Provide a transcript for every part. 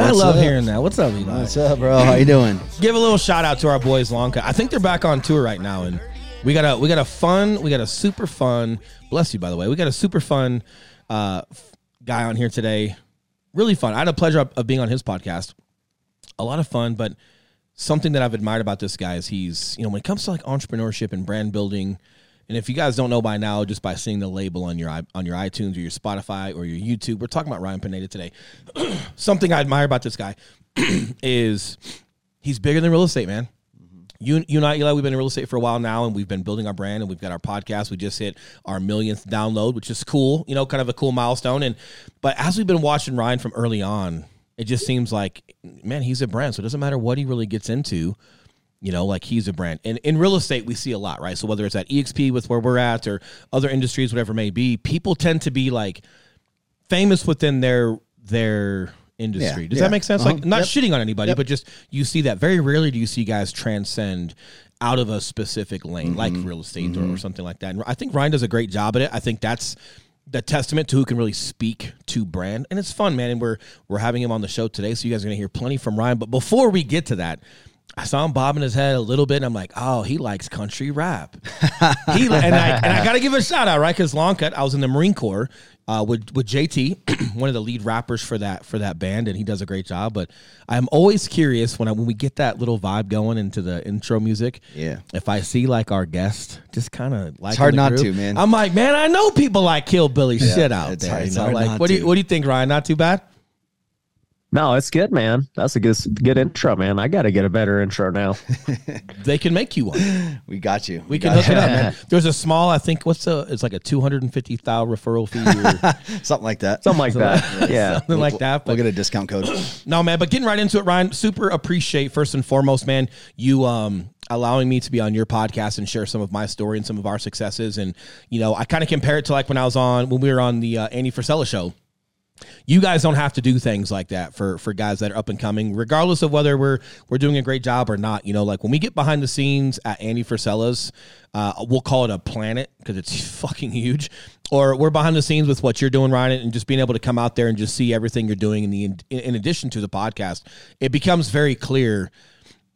Man, I love up? hearing that. What's up, Eli? What's up, bro? How you doing? Give a little shout out to our boys Cut. I think they're back on tour right now, and we got a we got a fun, we got a super fun. Bless you, by the way. We got a super fun uh, guy on here today. Really fun. I had a pleasure of, of being on his podcast. A lot of fun, but something that I've admired about this guy is he's you know when it comes to like entrepreneurship and brand building. And if you guys don't know by now, just by seeing the label on your on your iTunes or your Spotify or your YouTube, we're talking about Ryan Pineda today. Something I admire about this guy is he's bigger than real estate, man. You, you and I, Eli, we've been in real estate for a while now, and we've been building our brand, and we've got our podcast. We just hit our millionth download, which is cool, you know, kind of a cool milestone. And but as we've been watching Ryan from early on, it just seems like, man, he's a brand. So it doesn't matter what he really gets into, you know, like he's a brand. And in real estate, we see a lot, right? So whether it's at EXP with where we're at, or other industries, whatever it may be, people tend to be like famous within their their industry. Yeah, Does yeah. that make sense? Like Uh-huh. not Yep. shitting on anybody, Yep. but just you see that very rarely do you see guys transcend out of a specific lane like Mm-hmm. real estate or, or something like that. And I think Ryan does a great job at it. I think that's the testament to who can really speak to brand. And it's fun, man. And we're we're having him on the show today, so you guys are gonna hear plenty from Ryan. But before we get to that, I saw him bobbing his head a little bit, and I'm like, oh, he likes country rap. he and I and I gotta give a shout out, right? Because Long Cut, I was in the Marine Corps uh, with with JT, one of the lead rappers for that for that band, and he does a great job. But I'm always curious when I when we get that little vibe going into the intro music. Yeah. If I see like our guest just kind of like hard not to, man. I'm like, man, I know people like Hillbilly shit out it's there. hard- you it's know, hard like what do you to. what do you think, Ryan? Not too bad. No, it's good, man. That's a good good intro, man. I got to get a better intro now. They can make you one. We got you. We can got hook it up, man. There's a small, I think, what's the? It's like a two hundred and fifty thousand referral fee, or something like that. Something like that. Yeah. something like that. We'll get a discount code. no, man. But getting right into it, Ryan. Super appreciate first and foremost, man. You um allowing me to be on your podcast and share some of my story and some of our successes. And you know, I kind of compare it to like when I was on when we were on the uh, Andy Frisella show. You guys don't have to do things like that for for guys that are up and coming, regardless of whether we're we're doing a great job or not. You know, like when we get behind the scenes at Andy Frisella's, uh, we'll call it a planet because it's fucking huge. Or we're behind the scenes with what you're doing, Ryan, and just being able to come out there and just see everything you're doing. In the in, in addition to the podcast, it becomes very clear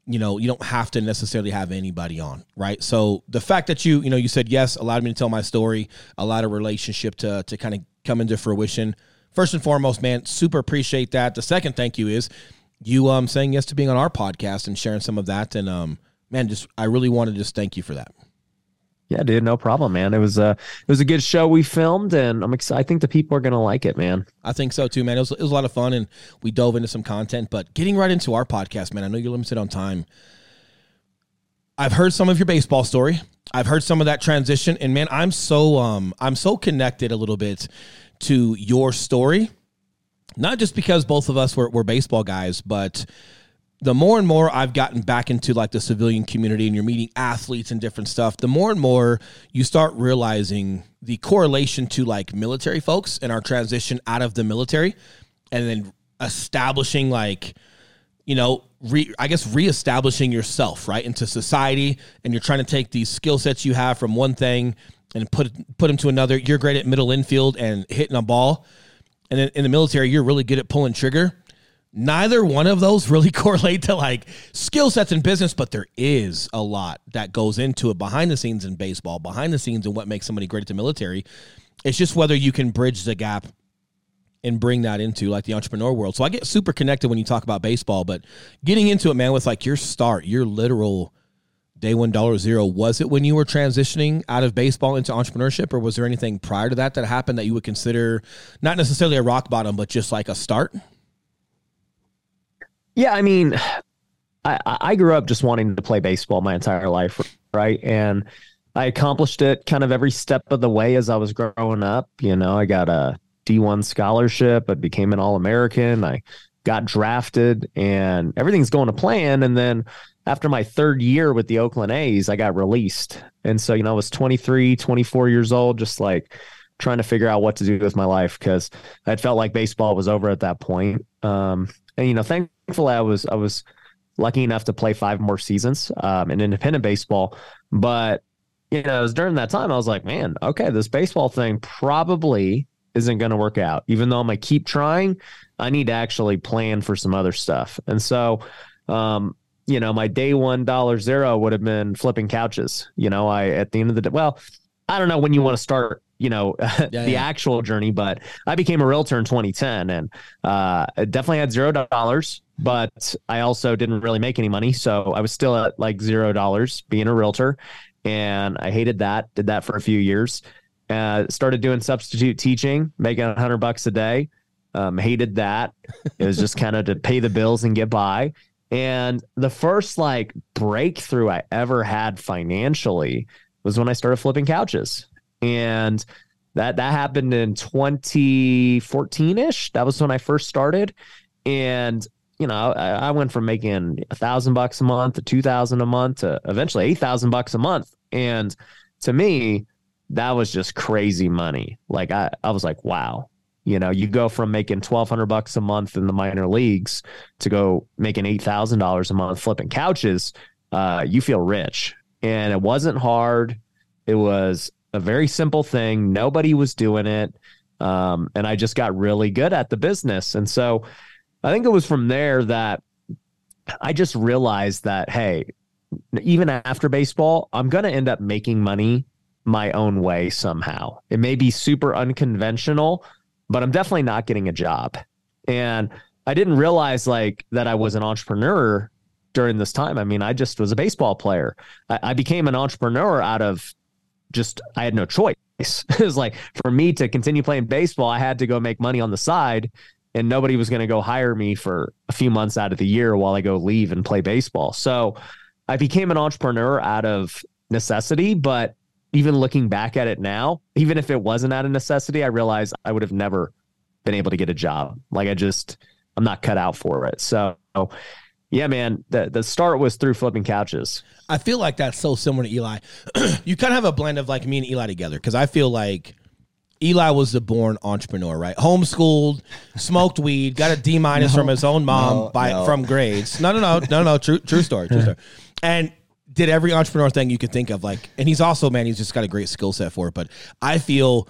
you know, you don't have to necessarily have anybody on, right? So the fact that you, you know, you said yes, allowed me to tell my story, allowed a relationship to to kind of come into fruition. First and foremost, man, super appreciate that. The second thank you is you um saying yes to being on our podcast and sharing some of that. And um, man, just I really want to just thank you for that. Yeah, dude, no problem, man. It was a it was a good show we filmed, and I'm excited. I think the people are gonna like it, man. I think so too, man. It was, it was a lot of fun and we dove into some content, but getting right into our podcast, man, I know you're limited on time. I've heard some of your baseball story. I've heard some of that transition and man, I'm so um I'm so connected a little bit to your story. Not just because both of us were, were baseball guys, but the more and more I've gotten back into like the civilian community and you're meeting athletes and different stuff, the more and more you start realizing the correlation to like military folks and our transition out of the military and then establishing like you know, re, I guess reestablishing yourself right into society, and you're trying to take these skill sets you have from one thing and put put them to another. You're great at middle infield and hitting a ball, and then in the military, you're really good at pulling trigger. Neither one of those really correlate to like skill sets in business, but there is a lot that goes into it behind the scenes in baseball, behind the scenes in what makes somebody great at the military. It's just whether you can bridge the gap and bring that into like the entrepreneur world. So I get super connected when you talk about baseball, but getting into it, man, with like your start, your literal day one dollar zero, was it when you were transitioning out of baseball into entrepreneurship, or was there anything prior to that that happened that you would consider not necessarily a rock bottom, but just like a start? Yeah, I mean, I I grew up just wanting to play baseball my entire life, right? And I accomplished it kind of every step of the way as I was growing up. You know, I got a D1 scholarship, I became an All American, I got drafted, and everything's going to plan. And then after my third year with the Oakland A's, I got released. And so, you know, I was 23, 24 years old, just like trying to figure out what to do with my life because I felt like baseball was over at that point. Um, and you know, thankfully, I was I was lucky enough to play five more seasons um, in independent baseball. But you know, it was during that time I was like, man, okay, this baseball thing probably isn't going to work out. Even though I'm going to keep trying, I need to actually plan for some other stuff. And so, um, you know, my day one dollar zero would have been flipping couches. You know, I at the end of the day, well, I don't know when you want to start, you know, yeah, the yeah. actual journey, but I became a realtor in 2010 and uh, definitely had zero dollars, but I also didn't really make any money. So I was still at like zero dollars being a realtor. And I hated that, did that for a few years. Uh, started doing substitute teaching, making a hundred bucks a day. Um, hated that. It was just kind of to pay the bills and get by. And the first like breakthrough I ever had financially was when I started flipping couches. And that that happened in 2014-ish. That was when I first started. And you know, I, I went from making a thousand bucks a month to two thousand a month to eventually eight thousand bucks a month. And to me, that was just crazy money. Like I, I was like, wow, you know, you go from making twelve hundred bucks a month in the minor leagues to go making eight thousand dollars a month flipping couches. Uh, you feel rich, and it wasn't hard. It was a very simple thing. Nobody was doing it, um, and I just got really good at the business. And so, I think it was from there that I just realized that hey, even after baseball, I'm going to end up making money my own way somehow. It may be super unconventional but I'm definitely not getting a job. And I didn't realize like that I was an entrepreneur during this time. I mean, I just was a baseball player. I, I became an entrepreneur out of just I had no choice. it was like for me to continue playing baseball, I had to go make money on the side, and nobody was going to go hire me for a few months out of the year while I go leave and play baseball. So I became an entrepreneur out of necessity, but even looking back at it now, even if it wasn't out of necessity, I realize I would have never been able to get a job. Like I just, I'm not cut out for it. So, yeah, man, the the start was through flipping couches. I feel like that's so similar to Eli. you kind of have a blend of like me and Eli together because I feel like Eli was the born entrepreneur, right? Homeschooled, smoked weed, got a D minus no, from his own mom no, by no. from grades. No, no, no, no, no. True, true story, true story. And did every entrepreneur thing you could think of. Like, and he's also man, he's just got a great skill set for it. But I feel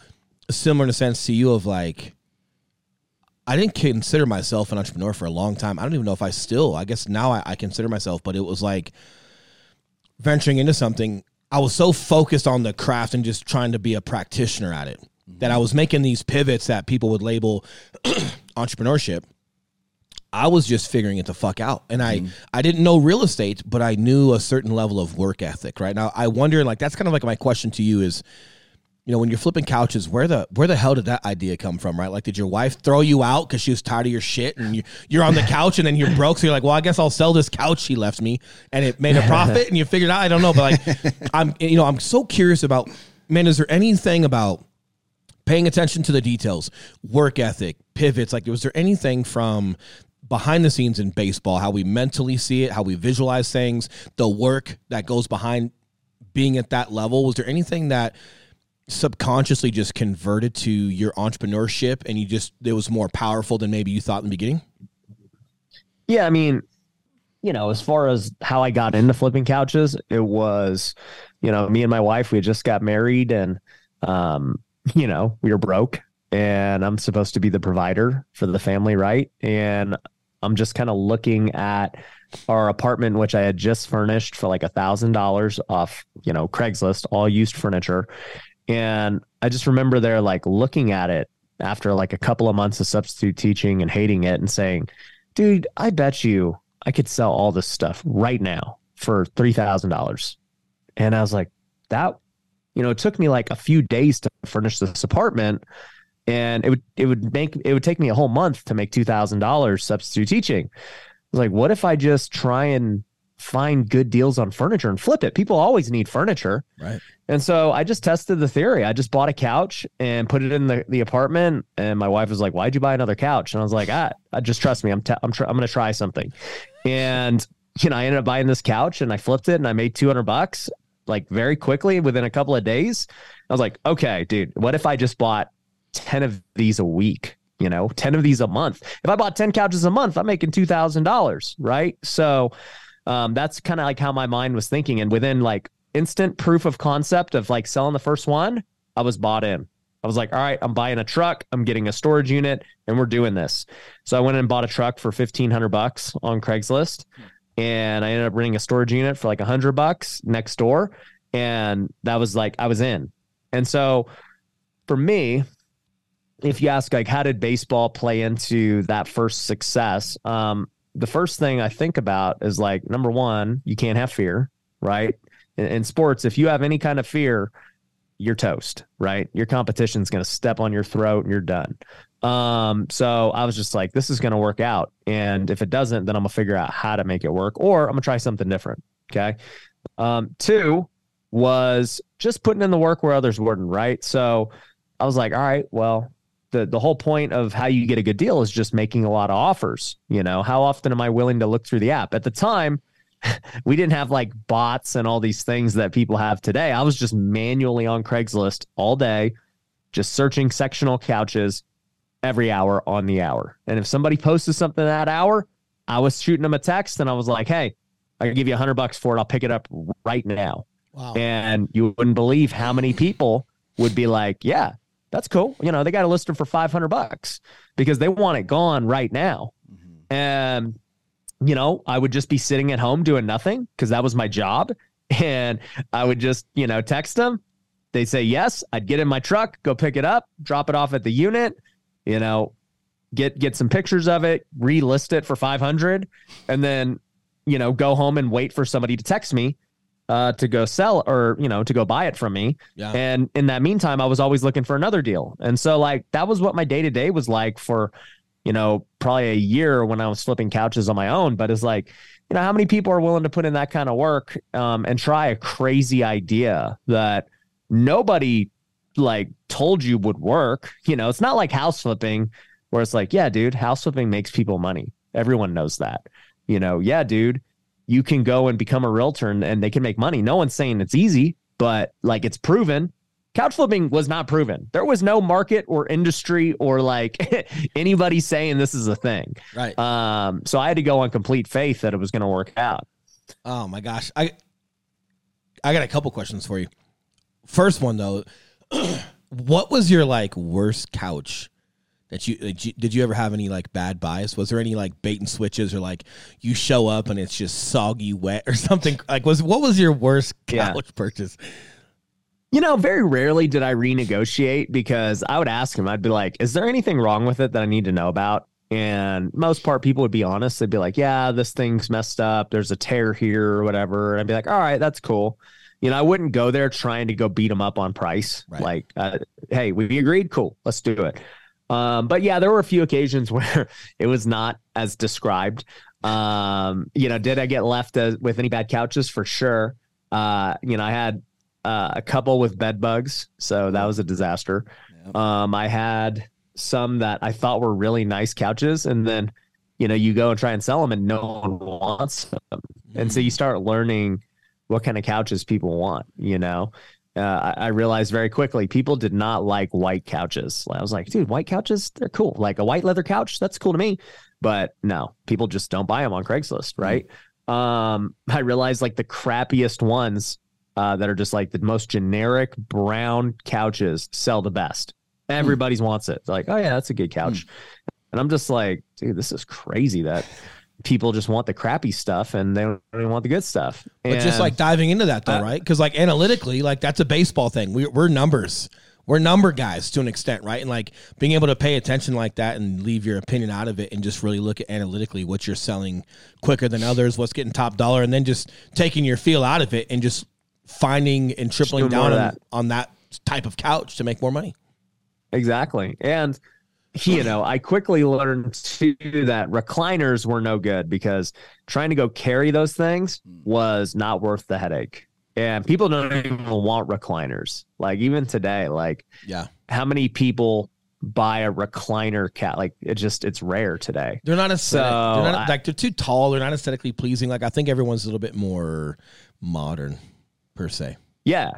similar in a sense to you of like, I didn't consider myself an entrepreneur for a long time. I don't even know if I still. I guess now I, I consider myself, but it was like venturing into something. I was so focused on the craft and just trying to be a practitioner at it that mm-hmm. I was making these pivots that people would label entrepreneurship I was just figuring it the fuck out. And I, mm. I didn't know real estate, but I knew a certain level of work ethic, right? Now I wonder like that's kind of like my question to you is, you know, when you're flipping couches, where the where the hell did that idea come from, right? Like did your wife throw you out because she was tired of your shit and you, you're on the couch and then you're broke, so you're like, well, I guess I'll sell this couch she left me and it made a profit and you figured out, I don't know, but like I'm you know, I'm so curious about man, is there anything about paying attention to the details, work ethic, pivots. Like, was there anything from behind the scenes in baseball, how we mentally see it, how we visualize things, the work that goes behind being at that level. Was there anything that subconsciously just converted to your entrepreneurship and you just it was more powerful than maybe you thought in the beginning? Yeah, I mean, you know, as far as how I got into flipping couches, it was, you know, me and my wife, we just got married and um, you know, we were broke and I'm supposed to be the provider for the family, right? And I'm just kind of looking at our apartment, which I had just furnished for like a thousand dollars off, you know, Craigslist, all used furniture. And I just remember there like looking at it after like a couple of months of substitute teaching and hating it and saying, dude, I bet you I could sell all this stuff right now for $3,000. And I was like, that, you know, it took me like a few days to furnish this apartment and it would it would make it would take me a whole month to make two thousand dollars substitute teaching. I was like, what if I just try and find good deals on furniture and flip it? People always need furniture, right? And so I just tested the theory. I just bought a couch and put it in the, the apartment. And my wife was like, "Why'd you buy another couch?" And I was like, "Ah, just trust me. I'm t- I'm tr- I'm going to try something." And you know, I ended up buying this couch and I flipped it and I made 200 bucks like very quickly within a couple of days. I was like, okay, dude, what if I just bought 10 of these a week, you know, 10 of these a month. If I bought 10 couches a month, I'm making $2,000, right? So um, that's kind of like how my mind was thinking. And within like instant proof of concept of like selling the first one, I was bought in. I was like, all right, I'm buying a truck, I'm getting a storage unit, and we're doing this. So I went and bought a truck for fifteen hundred bucks on Craigslist, and I ended up renting a storage unit for like a hundred bucks next door, and that was like I was in. And so for me, if you ask like how did baseball play into that first success, um, the first thing I think about is like number one, you can't have fear, right? In, in sports, if you have any kind of fear, you're toast, right? Your competition's going to step on your throat and you're done. Um, so I was just like, this is going to work out. And if it doesn't, then I'm gonna figure out how to make it work or I'm gonna try something different. Okay. Um, two was just putting in the work where others wouldn't, right? So I was like, all right, well, the the whole point of how you get a good deal is just making a lot of offers. You know, how often am I willing to look through the app? At the time, we didn't have like bots and all these things that people have today. I was just manually on Craigslist all day, just searching sectional couches every hour on the hour. And if somebody posted something that hour, I was shooting them a text and I was like, hey, I can give you a hundred bucks for it. I'll pick it up right now. Wow. And you wouldn't believe how many people would be like, yeah, that's cool. You know, they got a lister for 500 bucks because they want it gone right now. Mm-hmm. And, you know, I would just be sitting at home doing nothing because that was my job. And I would just, you know, text them. They say yes. I'd get in my truck, go pick it up, drop it off at the unit, you know, get get some pictures of it, relist it for 500 and then, you know, go home and wait for somebody to text me uh, to go sell or you know to go buy it from me. Yeah. And in that meantime, I was always looking for another deal. And so like that was what my day to day was like for you know probably a year when I was flipping couches on my own. But it's like you know how many people are willing to put in that kind of work um, and try a crazy idea that nobody like told you would work. You know, it's not like house flipping where it's like, yeah, dude, house flipping makes people money. Everyone knows that. You know, yeah, dude you can go and become a realtor and, and they can make money. No one's saying it's easy, but like it's proven. Couch flipping was not proven. There was no market or industry or like anybody saying this is a thing. Right. Um, so I had to go on complete faith that it was going to work out. Oh my gosh. I I got a couple questions for you. First one though, what was your like worst couch that you did you ever have any like bad bias was there any like bait and switches or like you show up and it's just soggy wet or something like was what was your worst couch yeah. purchase you know very rarely did i renegotiate because i would ask him i'd be like is there anything wrong with it that i need to know about and most part people would be honest they'd be like yeah this thing's messed up there's a tear here or whatever and i'd be like all right that's cool you know, I wouldn't go there trying to go beat them up on price. Right. Like, uh, hey, we agreed. Cool. Let's do it. Um, but yeah, there were a few occasions where it was not as described. Um, you know, did I get left as, with any bad couches? For sure. Uh, you know, I had uh, a couple with bed bugs, so that was a disaster. Yep. Um, I had some that I thought were really nice couches, and then you know, you go and try and sell them, and no one wants them, mm-hmm. and so you mm. start learning what kind of couches people want. You know, uh, I, realized very quickly people did not like white couches. I was like, dude, white couches, they're cool. Like a white leather couch, that's cool to me. But no, people just don't buy them on Craigslist, right? Mm-hmm. Um, I realized like the crappiest ones uh, that are just like the most generic brown couches sell the best. Everybody's mm-hmm. wants it. It's like, oh yeah, that's a good couch. Mm-hmm. And I'm just like, dude, this is crazy that people just want the crappy stuff and they don't really want the good stuff. And, but just like diving into that though, uh, right? Because like analytically, like that's a baseball thing. We, we're numbers. We're number guys to an extent, right? And like being able to pay attention like that and leave your opinion out of it and just really look at analytically what you're selling quicker than others, what's getting top dollar, and then just taking your feel out of it and just finding and tripling down on that. on that type of couch to make more money. Exactly. And you know, I quickly learned too that recliners were no good because trying to go carry those things hmm. was not worth the headache. And people don't even want recliners. Like even today, like yeah, how many people buy a recliner cat? Like it just it's rare today. They're not aesthetic. So they're not, I, like they're too tall. They're not aesthetically pleasing. Like I think everyone's a little bit more modern per se. Yeah,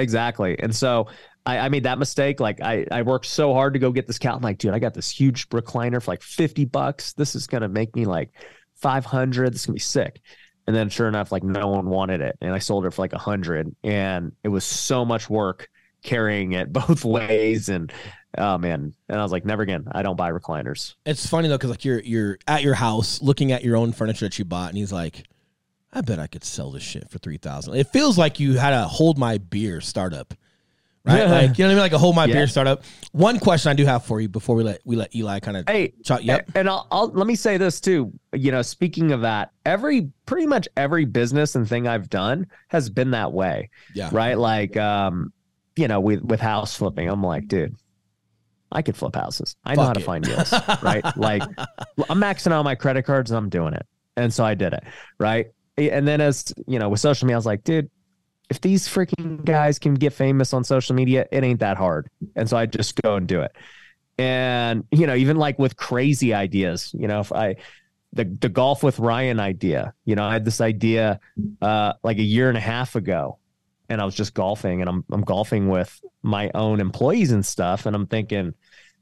exactly. And so I, I, made that mistake. Like I, I worked so hard to go get this couch. I'm like, dude, I got this huge recliner for like 50 bucks. This is gonna make me like 500. This is gonna be sick. And then sure enough, like no one wanted it, and I sold it for like a hundred. And it was so much work carrying it both ways and oh man and i was like never again i don't buy recliners It's funny though, because like you're you're at your house looking at your own furniture that you bought, and he's like, "I bet I could sell this shit for three thousand. It feels like you had a hold my beer startup, right? Yeah. Like you know what I mean, like a hold my Yeah. beer startup. One question I do have for you before we let we let Eli kind of hey Chop- yep. and I'll, I'll let me say this too you know speaking of that every pretty much every business and thing i've done has been that way yeah, right like um you know with with house flipping i'm like dude i could flip houses i know Fuck how to find deals right like i'm maxing out my credit cards and i'm doing it and so i did it right and then as you know with social media i was like dude if these freaking guys can get famous on social media it ain't that hard. And so i just go and do it. And you know even like with crazy ideas you know if i the the golf with ryan idea you know i had this idea uh like a year and a half ago and i was just golfing and i'm i'm golfing with my own employees and stuff and i'm thinking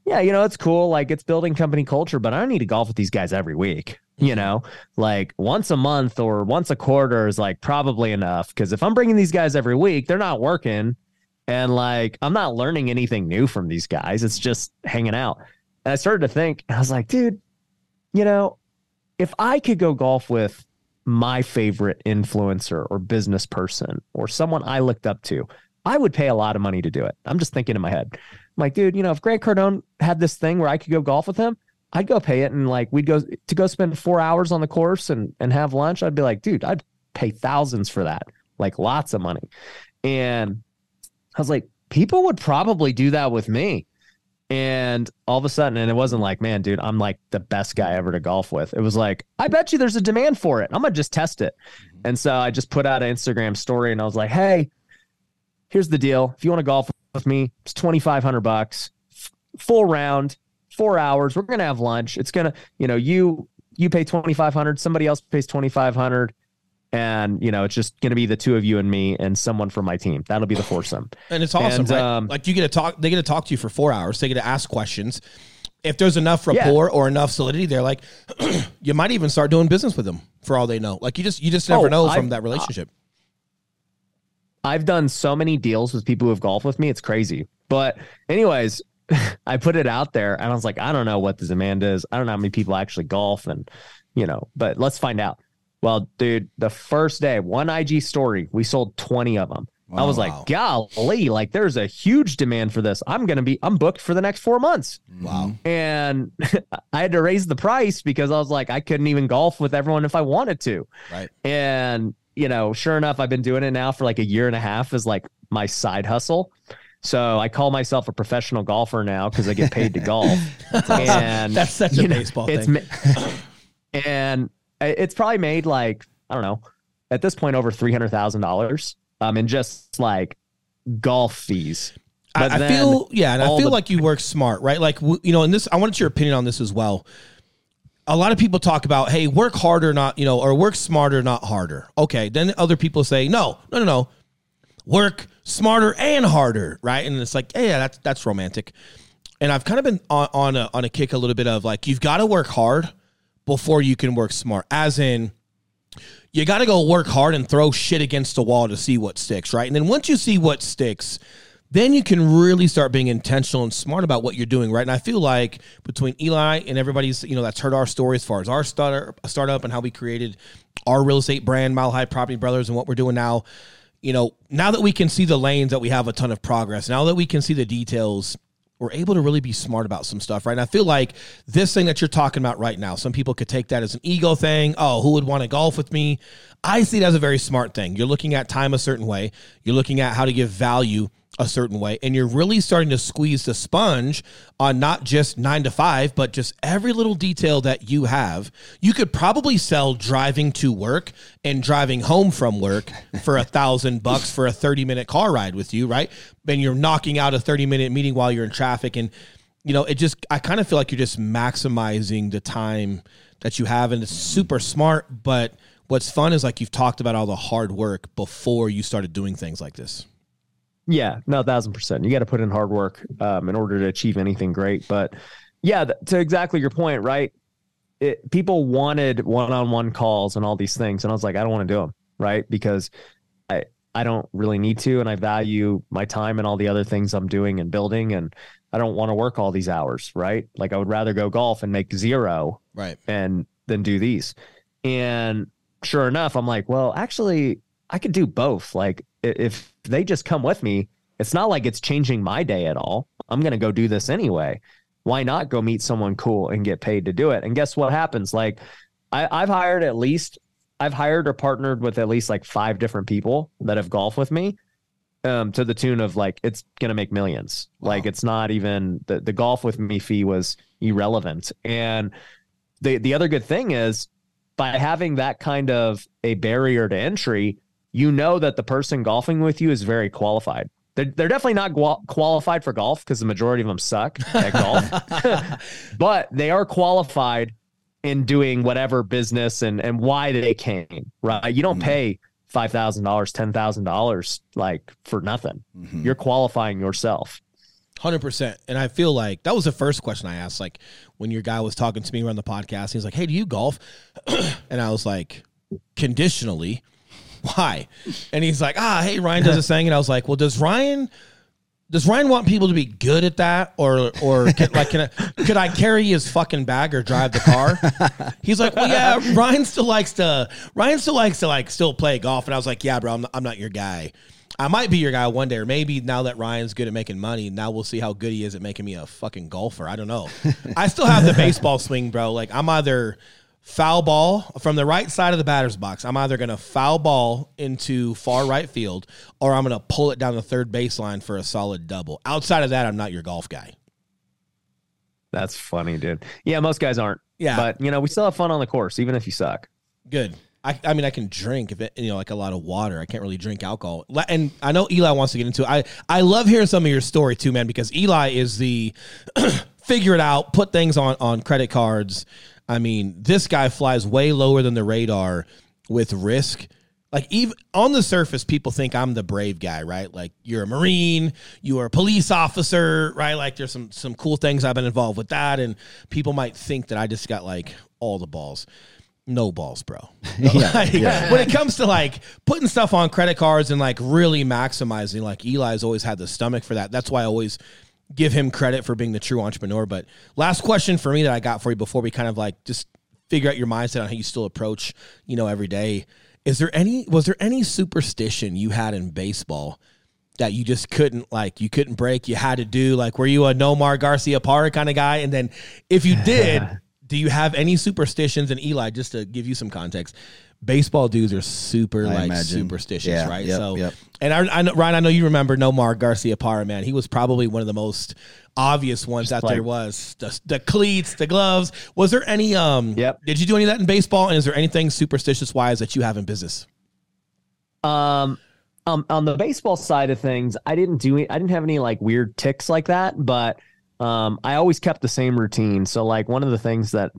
yeah you know it's cool like it's building company culture but i don't need to golf with these guys every week you know like once a month or once a quarter is like probably enough because if i'm bringing these guys every week they're not working. And like i'm not learning anything new from these guys. It's just hanging out. And i started to think i was like dude you know if i could go golf with my favorite influencer or business person or someone i looked up to i would pay a lot of money to do it. I'm just thinking in my head. I'm like dude you know if grant cardone had this thing where i could go golf with him i'd go pay it and like we'd go to go spend four hours on the course and and have lunch i'd be like dude i'd pay thousands for that like lots of money and I was like, people would probably do that with me. And all of a sudden, and it wasn't like, man, dude, I'm like the best guy ever to golf with. It was like, I bet you there's a demand for it. I'm gonna just test it. Mm-hmm. And so I just put out an Instagram story and I was like, hey, here's the deal. If you want to golf with me, it's 2,500 bucks, full round, four hours. We're gonna have lunch. It's gonna, you know, you you pay 2,500, somebody else pays 2,500 and you know it's just to be the two of you and me and someone from my team that'll be the foursome and it's awesome, And, right? um, like you get to talk, they get to talk to you for four hours. They get to ask questions. If there's enough rapport or enough solidity, they're like, you might even start doing business with them for all they know. Like you just you just never Oh, know from I've- that relationship. i've done so many deals with people who have golfed with me it's crazy but anyways i put it out there and i was like i don't know what this demand is i don't know how many people actually golf and you know but let's find out well dude the first day one ig story we sold 20 of them I was Wow. like, golly, like there's a huge demand for this. I'm gonna be, I'm booked for the next four months. Mm-hmm. Wow. and I had to raise the price because I was like, I couldn't even golf with everyone if I wanted to. Right. And, you know, sure enough, I've been doing it now for like a year and a half as like my side hustle. So I call myself a professional golfer now because I get paid to golf. and That's such a know, baseball it's thing. ma- and it's probably made like, I don't know, at this point over three hundred thousand dollars. Um, in just like golf fees. But I, I feel yeah, and I feel the- like you work smart, right? Like you know, and this I wanted your opinion on this as well. A lot of people talk about, hey, work harder, not you know, or work smarter, not harder. Okay, then other people say, no, no, no, no, work smarter and harder, right? And it's like, yeah, that's that's romantic. And I've kind of been on on a, on a kick a little bit of like, you've got to work hard before you can work smart, as in you got to go work hard and throw shit against the wall to see what sticks, right? And then once you see what sticks, then you can really start being intentional and smart about what you're doing, right? And I feel like between Eli and everybody's, you know, that's heard our story as far as our startup, startup and how we created our real estate brand, Mile High Property Brothers, and what we're doing now. You know, now that we can see the lanes, that we have a ton of progress. Now that we can see the details, we're able to really be smart about some stuff, right? And I feel like this thing that you're talking about right now, some people could take that as an ego thing. Oh, who would want to golf with me? I see it as a very smart thing. You're looking at time a certain way, you're looking at how to give value a certain way, and you're really starting to squeeze the sponge on not just nine to five, but just every little detail that you have. You could probably sell driving to work and driving home from work for a thousand bucks for a 30 minute car ride with you, right? And you're knocking out a 30 minute meeting while you're in traffic. And, you know, it just, I kind of feel like you're just maximizing the time that you have. And it's super smart. But what's fun is like you've talked about all the hard work before you started doing things like this. Yeah, no, thousand percent. You got to put in hard work um, in order to achieve anything great. But yeah, th- to exactly your point, right? It, people wanted one-on-one calls and all these things, and I was like, I don't want to do them, right? Because I I don't really need to, and I value my time and all the other things I'm doing and building, and I don't want to work all these hours, right? Like I would rather go golf and make zero, right, and then do these. And sure enough, I'm like, well, actually, I could do both. Like if they just come with me, it's not like it's changing my day at all. I'm gonna go do this anyway. Why not go meet someone cool and get paid to do it? And guess what happens? Like I, I've hired at least I've hired or partnered with at least like five different people that have golfed with me um, to the tune of like it's gonna make millions. Wow. Like it's not even the the golf with me fee was irrelevant. And the the other good thing is by having that kind of a barrier to entry, you know that the person golfing with you is very qualified. They're, they're definitely not qual- qualified for golf because the majority of them suck at golf, but they are qualified in doing whatever business and and why they came. Right? You don't mm-hmm. pay five thousand dollars, ten thousand dollars like for nothing. Mm-hmm. You're qualifying yourself. Hundred percent. And I feel like that was the first question I asked. Like when your guy was talking to me around the podcast, he was like, "Hey, do you golf?" and I was like, "Conditionally." Why? And he's like, "Ah, hey, Ryan does a thing." And I was like, "Well, does Ryan?" does Ryan want people to be good at that, or or can, like can I, could I carry his fucking bag or drive the car? He's like, well, yeah. Ryan still likes to. Ryan still likes to like still play golf, and I was like, yeah, bro, I'm I'm not your guy. I might be your guy one day, or maybe now that Ryan's good at making money, now we'll see how good he is at making me a fucking golfer. I don't know. I still have the baseball swing, bro. Like I'm either foul ball from the right side of the batter's box. I'm either going to foul ball into far right field or I'm going to pull it down the third baseline for a solid double. Outside of that, I'm not your golf guy. That's funny, dude. Yeah, most guys aren't. Yeah. But, you know, we still have fun on the course, even if you suck. Good. I, I mean, I can drink if it, you know, like a lot of water. I can't really drink alcohol. And I know Eli wants to get into it. I, I love hearing some of your story too, man, because Eli is the figure it out, put things on, on credit cards, I mean, this guy flies way lower than the radar with risk. Like even on the surface, people think I'm the brave guy, right? Like you're a Marine, you are a police officer, right? Like there's some some cool things I've been involved with that, and people might think that I just got like all the balls. No balls, bro. yeah, like, yeah. When it comes to like putting stuff on credit cards and like really maximizing, like Eli's always had the stomach for that. That's why I always give him credit for being the true entrepreneur. But last question for me that I got for you before we kind of like just figure out your mindset on how you still approach, you know, every day. Is there any was there any superstition you had in baseball that you just couldn't like you couldn't break, you had to do? Like were you a Nomar Garciaparra kind of guy? And then if you did, do you have any superstitions? And Eli, just to give you some context, baseball dudes are super I like imagine. superstitious, yeah, right? Yep, so, yep. and I, I know, Ryan, I know you remember Nomar Garciaparra, man. He was probably one of the most obvious ones Just that like, there was. The, the, cleats, the gloves. Was there any? Um, yep. Did you do any of that in baseball? And is there anything superstitious wise that you have in business? Um. Um, on the baseball side of things, I didn't do it. I didn't have any like weird ticks like that, but um, I always kept the same routine. So like one of the things that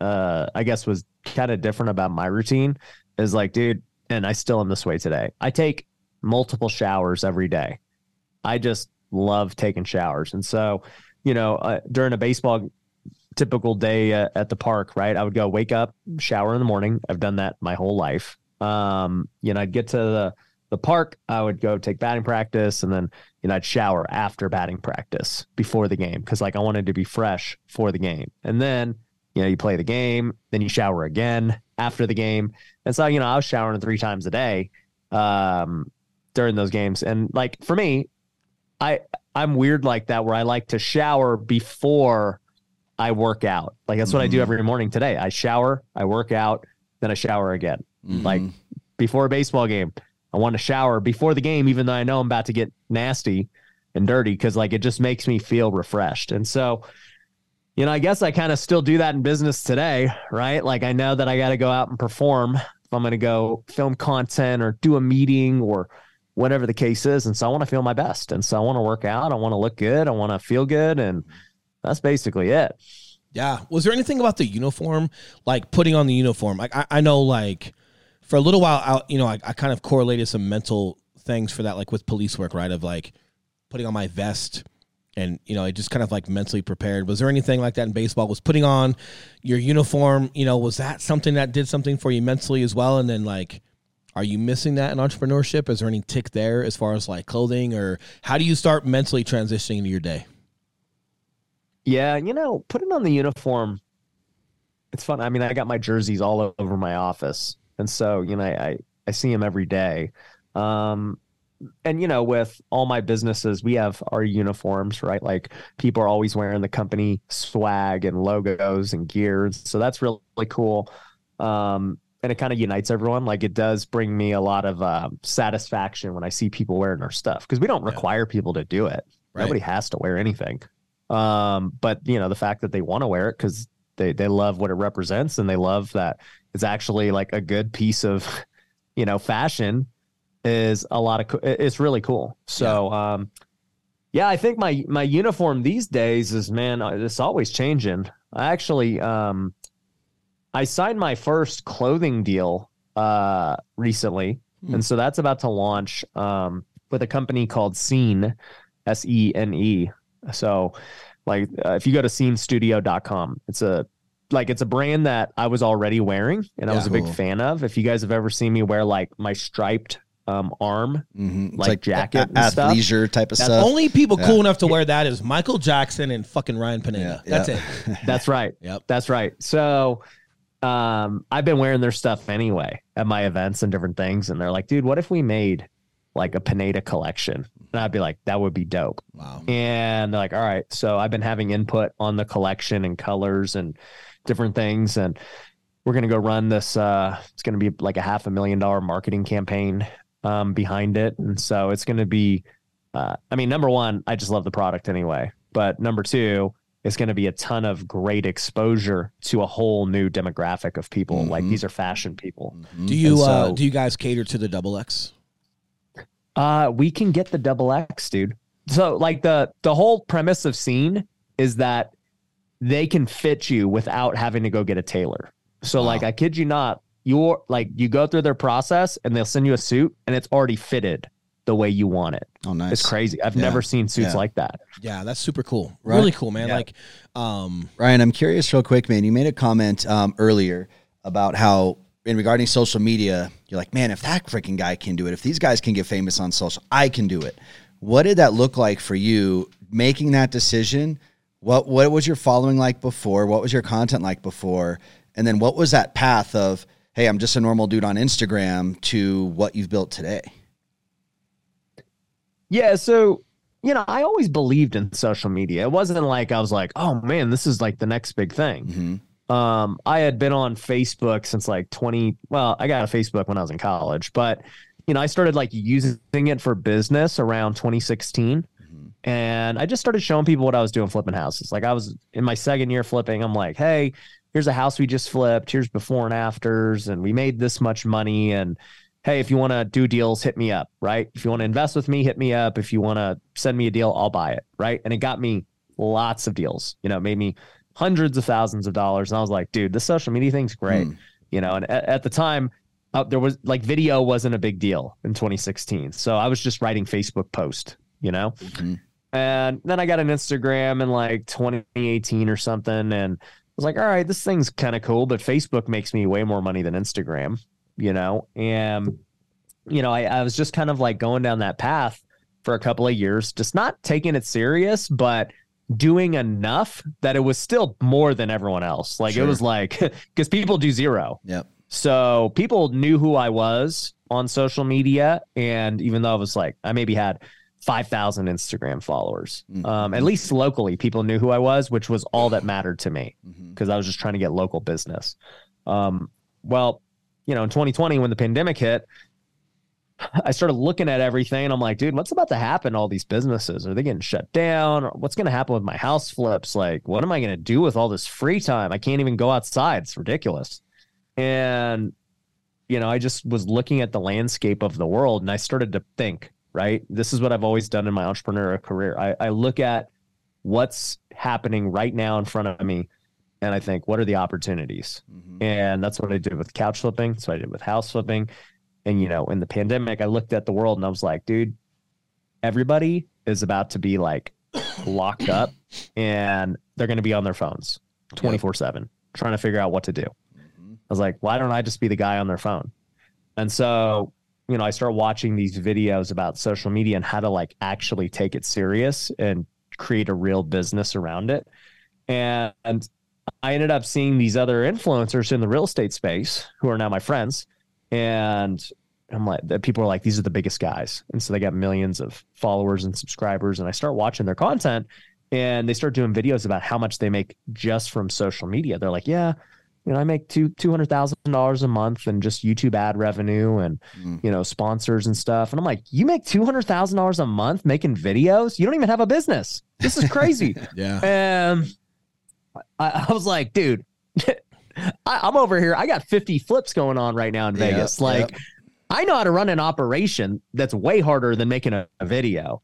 uh, I guess was kind of different about my routine is like, dude, and I still am this way today. I take multiple showers every day. I just love taking showers. And so, you know, uh, during a baseball typical day uh, at the park, right? I would go wake up, shower in the morning. I've done that my whole life. Um, you know, I'd get to the the park, I would go take batting practice and then, you know, I'd shower after batting practice before the game because like I wanted to be fresh for the game. And then you know, you play the game, then you shower again after the game. And so, you know, I was showering three times a day um, during those games. And like for me, I I'm weird like that where I like to shower before I work out. Like that's what mm-hmm. I do mm-hmm. every morning today. I shower, I work out, then I shower again. Mm-hmm. Like before a baseball game, I want to shower before the game, even though I know I'm about to get nasty and dirty because like it just makes me feel refreshed. And so you know, I guess I kind of still do that in business today, right? Like I know that I got to go out and perform if I'm going to go film content or do a meeting or whatever the case is. And so I want to feel my best. And so I want to work out. I want to look good. I want to feel good. And that's basically it. Yeah. Was there anything about the uniform, like putting on the uniform? Like I, I know, like for a little while out, you know, I, I kind of correlated some mental things for that, like with police work, right? Of like putting on my vest and you know it just kind of like mentally prepared was there anything like that in baseball was putting on your uniform you know was that something that did something for you mentally as well and then like Are you missing that in entrepreneurship? Is there any tick there as far as like clothing or how do you start mentally transitioning to your day? Yeah, you know, putting on the uniform, it's fun. I mean, I got my jerseys all over my office. And so, you know, I, I see them every day. Um, and you know, with all my businesses, we have our uniforms, right? Like people are always wearing the company swag and logos and gears. So that's really, really cool. Um, and it kind of unites everyone. Like it does bring me a lot of uh, satisfaction when I see people wearing our stuff because we don't require yeah. people to do it. Right. Nobody has to wear anything. Um, but you know, the fact that they want to wear it because they they love what it represents and they love that it's actually like a good piece of, you know, fashion is a lot of it's really cool. So yeah. um yeah, I think my my uniform these days is man, uh, it's always changing. I actually um I signed my first clothing deal uh recently. Hmm. And so that's about to launch um with a company called Sene, S E N E. So like uh, if you go to senestudio.com, it's a like it's a brand that I was already wearing and I was a big fan of. If you guys have ever seen me wear like my striped um, arm, mm-hmm. like, like, jacket, a- athleisure type of stuff. Only people yeah. cool enough to wear that is Michael Jackson and fucking Ryan Pineda. Yeah. That's it. That's right. Yep. That's right. So, um, I've been wearing their stuff anyway at my events and different things, and they're like, "Dude, what if we made like a Pineda collection?" And I'd be like, "That would be dope." Wow. And they're like, "All right." So I've been having input on the collection and colors and different things, and we're gonna go run this. Uh, it's gonna be like a half a million dollar marketing campaign um, behind it. And so it's going to be, uh, I mean, number one, I just love the product anyway. But number two, it's going to be a ton of great exposure to a whole new demographic of people. Mm-hmm. Like these are fashion people. Mm-hmm. Do you so, uh, do you guys cater to the double X? Uh, we can get the double X, dude. So like the the whole premise of Sene is that they can fit you without having to go get a tailor. So wow. like I kid you not, you're like you go through their process and they'll send you a suit and it's already fitted the way you want it. Oh, nice. It's crazy. I've yeah. never seen suits yeah. like that. Yeah, that's super cool. Right. Really cool, man. Yeah. Like, um, Ryan, I'm curious, real quick, man. You made a comment um, earlier about how, in regarding social media, you're like, man, if that freaking guy can do it, if these guys can get famous on social, I can do it. What did that look like for you making that decision? What what was your following like before? What was your content like before? And then what was that path of hey, I'm just a normal dude on Instagram to what you've built today? Yeah. So, you know, I always believed in social media. It wasn't like I was like, oh man, this is like the next big thing. Mm-hmm. Um, I had been on Facebook since like 20. Well, I got a Facebook when I was in college, but you know, I started like using it for business around 2016. Mm-hmm. And I just started showing people what I was doing flipping houses. Like I was in my second year flipping. I'm like, hey, here's a house we just flipped, here's before and afters, and we made this much money. And hey, if you want to do deals, hit me up, right? If you want to invest with me, hit me up. If you want to send me a deal, I'll buy it, right? And it got me lots of deals, you know, made me hundreds of thousands of dollars. And I was like, dude, this social media thing's great, mm. you know, and at, at the time, uh, there was like video wasn't a big deal in 2016. So I was just writing Facebook post, you know? Mm-hmm. And then I got an Instagram in like 2018 or something. And was like, all right, this thing's kind of cool, but Facebook makes me way more money than Instagram, you know? And, you know, I, I was just kind of like going down that path for a couple of years, just not taking it serious, but doing enough that it was still more than everyone else. Like sure. it was like, because people do zero. Yep. So people knew who I was on social media. And even though I was like, I maybe had 5,000 Instagram followers. Mm-hmm. Um, at least locally, people knew who I was, which was all that mattered to me because mm-hmm. I was just trying to get local business. Um, well, you know, in 2020, when the pandemic hit, I started looking at everything and I'm like, dude, what's about to happen to all these businesses? Are they getting shut down? What's going to happen with my house flips? Like, what am I going to do with all this free time? I can't even go outside. It's ridiculous. And, you know, I just was looking at the landscape of the world and I started to think, right? This is what I've always done in my entrepreneurial career. I, I look at what's happening right now in front of me and I think, what are the opportunities? Mm-hmm. And that's what I did with couch flipping. So I did with house flipping. And, you know, in the pandemic, I looked at the world and I was like, dude, everybody is about to be like locked up and they're going to be on their phones 24 7 trying to figure out what to do. Mm-hmm. I was like, why don't I just be the guy on their phone? And so, you know, I start watching these videos about social media and how to like actually take it serious and create a real business around it. And, and I ended up seeing these other influencers in the real estate space who are now my friends. And I'm like, people are like, these are the biggest guys. And so they got millions of followers and subscribers. And I start watching their content and they start doing videos about how much they make just from social media. They're like, yeah, you know, I make two two hundred thousand dollars a month and just YouTube ad revenue and mm. you know sponsors and stuff. And I'm like, you make two hundred thousand dollars a month making videos? You don't even have a business. This is crazy. yeah. And I, I was like, dude, I, am over here. I got 50 flips going on right now in Vegas. like, I know how to run an operation that's way harder than making a, a video.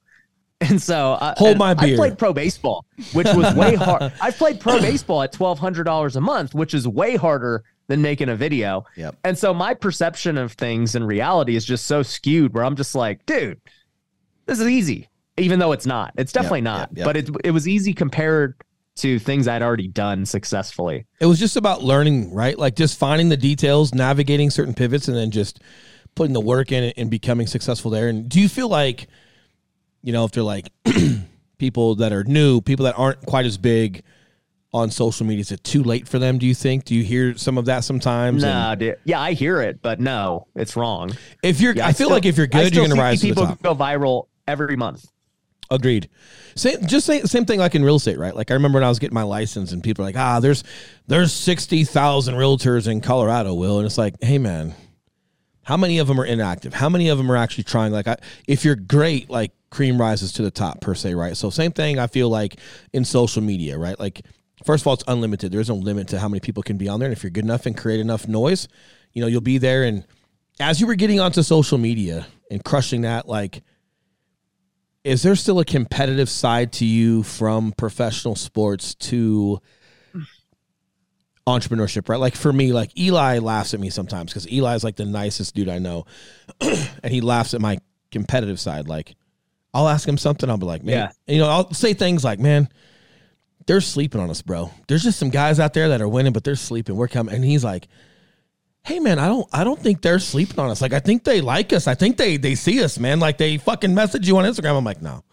And so, uh, hold my beer. I played pro baseball, which was way hard. I played pro baseball at twelve hundred dollars a month, which is way harder than making a video. Yep. And so, my perception of things in reality is just so skewed. Where I'm just like, dude, this is easy, even though it's not. It's definitely yep, not. Yep, but it it was easy compared to things I'd already done successfully. It was just about learning, right? Like just finding the details, navigating certain pivots, and then just putting the work in and becoming successful there. And do you feel like you know, if they're like people that are new, people that aren't quite as big on social media, is it too late for them? Do you think? Do you hear some of that sometimes? No, nah, dude. yeah, I hear it, but no, it's wrong. If you're, yeah, I, I, feel still, like if you're good, you're gonna rise. People go viral every month. Agreed. Same, just say, same thing like in real estate, right? Like I remember when I was getting my license, and people are like, "Ah, there's there's sixty thousand realtors in Colorado, Will," and it's like, "Hey, man, how many of them are inactive? How many of them are actually trying? Like, I, if you're great, like cream rises to the top per se, right? So same thing. I feel like in social media, right? Like first of all, it's unlimited. There is no limit to how many people can be on there, and if you're good enough and create enough noise, you know you'll be there. And as you were getting onto social media and crushing that, like. Is there still a competitive side to you from professional sports to entrepreneurship, right? Like for me, like Eli laughs at me sometimes because Eli is like the nicest dude I know, and he laughs at my competitive side. Like, I'll ask him something. I'll be like, man, yeah. you know, I'll say things like, man, they're sleeping on us, bro. There's just some guys out there that are winning, but they're sleeping. We're coming, and he's like, hey, man, I don't, I don't think they're sleeping on us. Like, I think they like us. I think they, they see us, man. Like, they fucking message you on Instagram. I'm like, no,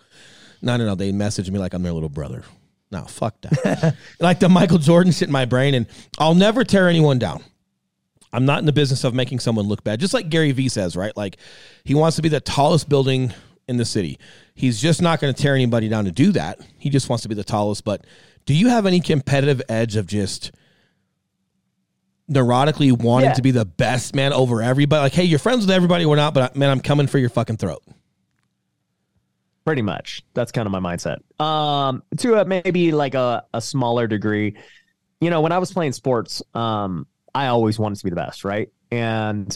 no, no, no. They message me like I'm their little brother. No, fuck that. like the Michael Jordan shit in my brain, and I'll never tear anyone down. I'm not in the business of making someone look bad. Just like Gary Vee says, right? Like he wants to be the tallest building in the city. He's just not going to tear anybody down to do that. He just wants to be the tallest. But do you have any competitive edge of just neurotically wanting yeah. to be the best man over everybody? Like, hey, you're friends with everybody we're not, but man, I'm coming for your fucking throat. Pretty much. That's kind of my mindset. Um, to a, maybe like a, a smaller degree. You know, when I was playing sports, um, I always wanted to be the best, right? And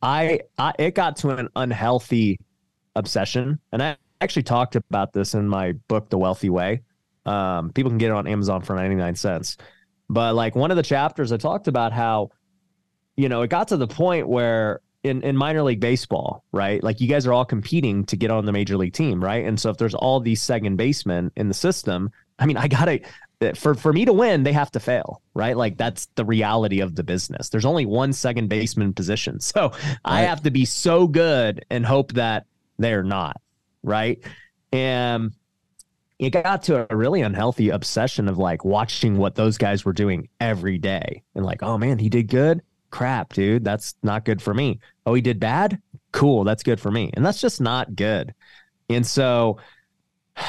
I, I it got to an unhealthy obsession. And I actually talked about this in my book, The Wealthy Way. Um, people can get it on Amazon for 99 cents. But like one of the chapters, I talked about how, you know, it got to the point where in, in minor league baseball, right? Like you guys are all competing to get on the major league team, right? And so if there's all these second basemen in the system, I mean, I gotta for for me to win, they have to fail, right? Like that's the reality of the business. There's only one second baseman position, so right. I have to be so good and hope that they're not, right? And it got to a really unhealthy obsession of like watching what those guys were doing every day and like, oh man, he did good. Crap, dude, that's not good for me. Oh, he did bad. Cool, that's good for me. And that's just not good. And so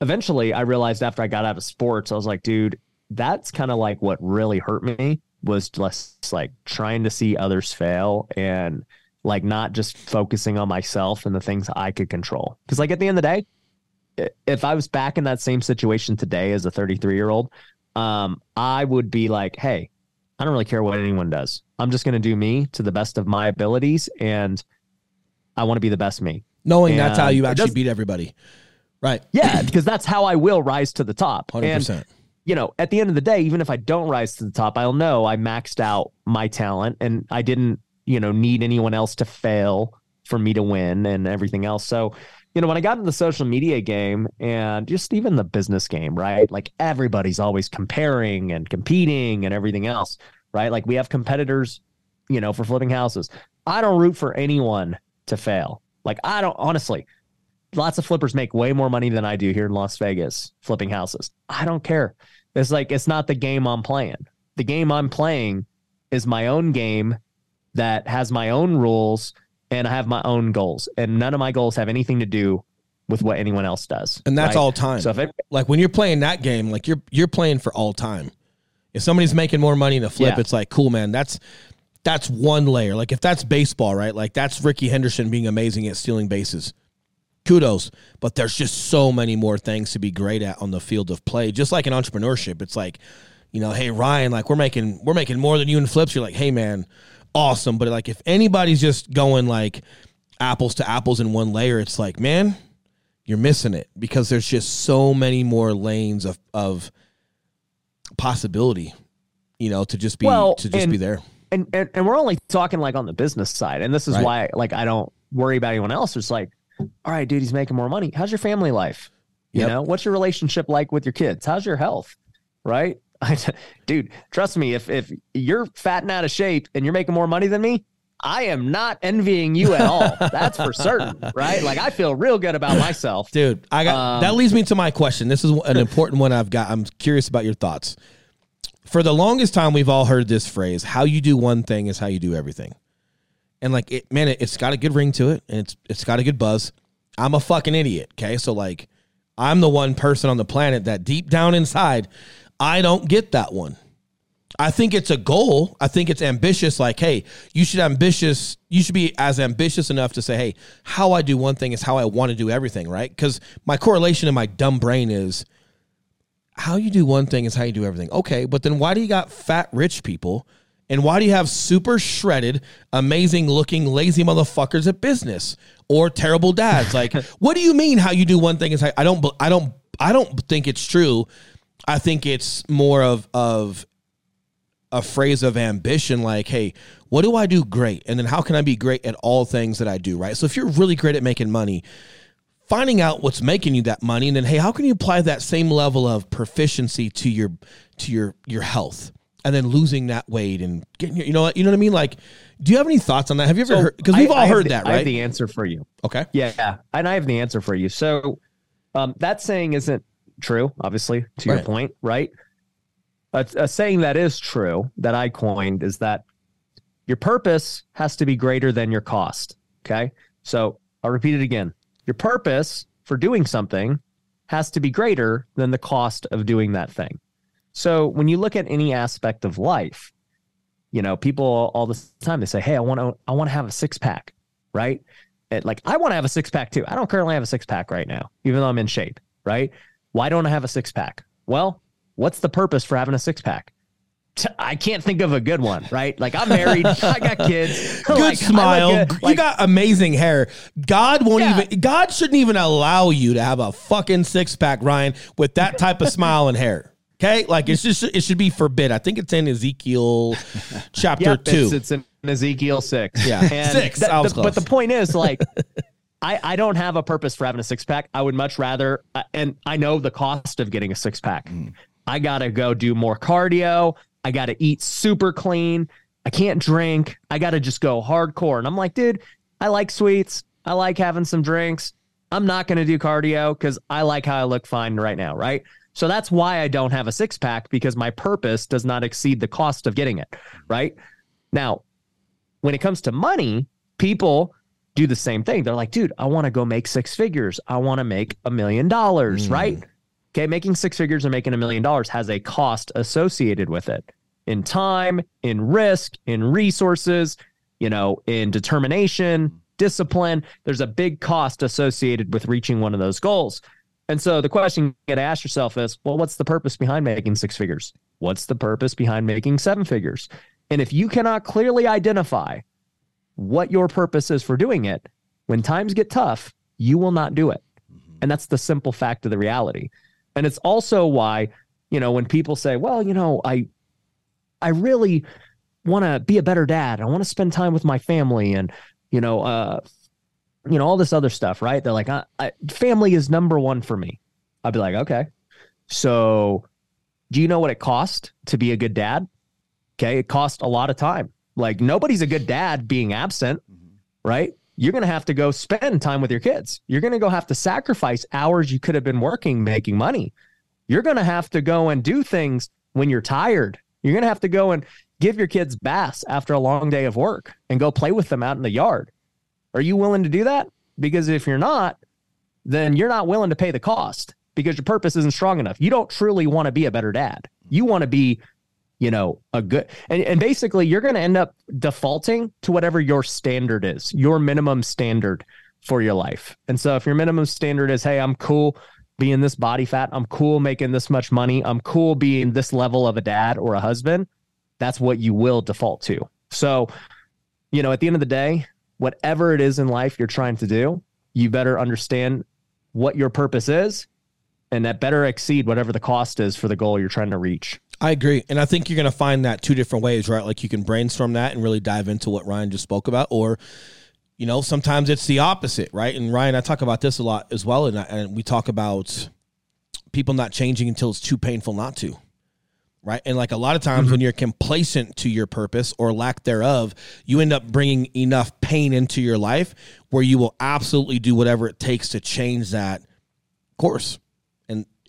eventually I realized after I got out of sports, I was like, dude, that's kind of like what really hurt me was just like trying to see others fail and like not just focusing on myself and the things I could control. Because like at the end of the day, if I was back in that same situation today as a 33 year old, um, I would be like, hey, I don't really care what anyone does. I'm just going to do me to the best of my abilities, and I want to be the best me. Knowing and that's how you actually beat everybody, right? Yeah, because that's how I will rise to the top. Hundred percent. You know, at the end of the day, even if I don't rise to the top, I'll know I maxed out my talent and I didn't you know, need anyone else to fail for me to win and everything else. So, you know, when I got into the social media game and just even the business game, right? Like everybody's always comparing and competing and everything else, right? Like we have competitors, you know, for flipping houses. I don't root for anyone to fail. Like I don't honestly. Lots of flippers make way more money than I do here in Las Vegas flipping houses. I don't care. It's like it's not the game I'm playing. The game I'm playing is my own game that has my own rules and I have my own goals. And none of my goals have anything to do with what anyone else does. And that's right? all time. So if it, like when you're playing that game, like you're you're playing for all time. If somebody's making more money in a flip, Yeah. it's like cool, man. That's that's one layer. Like if that's baseball, right? Like that's Rickey Henderson being amazing at stealing bases. Kudos, but there's just so many more things to be great at on the field of play. Just like in entrepreneurship, it's like, you know, hey Ryan, like we're making we're making more than you in flips. You're like, hey man, awesome. But like if anybody's just going like apples to apples in one layer, it's like, man, you're missing it because there's just so many more lanes of of possibility, you know, to just be Well, to just and- be there. and, and and we're only talking like on the business side and this is Right. why like i don't worry about anyone else it's like all right dude he's making more money how's your family life you Yep. know what's your relationship like with your kids how's your health right dude trust me if if you're fat and out of shape and you're making more money than me i am not envying you at all that's for certain right like i feel real good about myself Dude, I got Um, that leads me to my question. This is an important one I've got. I'm curious about your thoughts. For the longest time, we've all heard this phrase: "How you do one thing is how you do everything." And like, it, man, it, it's got a good ring to it, and it's it's got a good buzz. I'm a fucking idiot. Okay, so like, I'm the one person on the planet that deep down inside, I don't get that one. I think it's a goal. I think it's ambitious. Like, hey, you should ambitious. You should be as ambitious enough to say, hey, how I do one thing is how I want to do everything, right? Because my correlation in my dumb brain is how you do one thing is how you do everything. Okay, but then why do you got fat rich people? And why do you have super shredded, amazing looking, lazy motherfuckers at business or terrible dads? Like, what do you mean? How you do one thing is how, I don't, I don't, I don't think it's true. I think it's more of of a phrase of ambition like hey what do i do great? And then how can i be great at all things that i do right? So if you're really great at making money finding out what's making you that money and then hey how can you apply that same level of proficiency to your to your your health? And then losing that weight and getting your, you know what you know what i mean? Like do you have any thoughts on that? Have you ever So heard because we've I- all I heard the- that i have right? the answer for you. Okay. Yeah, and I have the answer for you. So, um, that saying isn't true, obviously, to your point, right? A, a saying that is true that I coined is that your purpose has to be greater than your cost. Okay, so I'll repeat it again. Your purpose for doing something has to be greater than the cost of doing that thing. So when you look at any aspect of life, you know, people all the time they say, "Hey, I want to, I want to have a six pack," right? like I want to have a six pack too. I don't currently have a six pack right now, even though I'm in shape, right? Why don't I have a six pack? Well, what's the purpose for having a six pack? I can't think of a good one, right? Like I'm married, I got kids. good like, smile look good, you got amazing hair god won't Yeah. even god shouldn't even allow you to have a fucking six-pack ryan with that type of smile and hair okay like it's just it should be forbid i think it's in ezekiel chapter Yep, two It's, it's in Ezekiel six. Yeah. And Six. that- the- but the point is, like, I, I don't have a purpose for having a six pack. I would much rather, uh, and I know the cost of getting a six pack. I got to go do more cardio. I got to eat super clean. I can't drink. I got to just go hardcore. And I'm like, dude, I like sweets. I like having some drinks. I'm not going to do cardio because I like how I look fine right now. Right. So that's why I don't have a six pack because my purpose does not exceed the cost of getting it. Right. Now, when it comes to money, people do the same thing. They're like, dude, I want to go make six figures. I want to make a million dollars, mm. right? Okay, making six figures and making a million dollars has a cost associated with it in time, in risk, in resources, you know, in determination, discipline. There's a big cost associated with reaching one of those goals. And so the question you got to ask yourself is, well, what's the purpose behind making six figures? What's the purpose behind making seven figures? And if you cannot clearly identify what your purpose is for doing it, when times get tough, you will not do it. And that's the simple fact of the reality. And it's also why, you know, when people say, well, you know, I I really want to be a better dad. I want to spend time with my family and, you know, uh you know, all this other stuff, right? They're like, I, I, family is number one for me. I'd be like, okay. So do you know what it costs to be a good dad? Okay. It costs a lot of time. Like nobody's a good mm-hmm. dad being absent, mm-hmm. right? You're going to have to go spend time with your kids. You're going to go have to sacrifice hours you could have been working making money. You're going to have to go and do things when you're tired. You're going to have to go and give your kids baths after a long day of work and go play with them out in the yard. Are you willing to do that? Because if you're not, then you're not willing to pay the cost because your purpose isn't strong enough. You don't truly want to be a better dad. You want to be, you know, a good and, and basically you're going to end up defaulting to whatever your standard is, your minimum standard for your life. And so if your minimum standard is, hey, I'm cool being this body fat, I'm cool making this much money, I'm cool being this level of a dad or a husband, that's what you will default to. So, you know, at the end of the day, whatever it is in life you're trying to do, you better understand what your purpose is and that better exceed whatever the cost is for the goal you're trying to reach. I agree. And I think you're going to find that two different ways, right? Like you can brainstorm that and really dive into what Ryan just spoke about, or, you know, sometimes it's the opposite, right? And Ryan, I talk about this a lot as well. And, I, and we talk about people not changing until it's too painful not to right? And like a lot of times mm-hmm. when you're complacent to your purpose or lack thereof, you end up bringing enough pain into your life where you will absolutely do whatever it takes to change that course.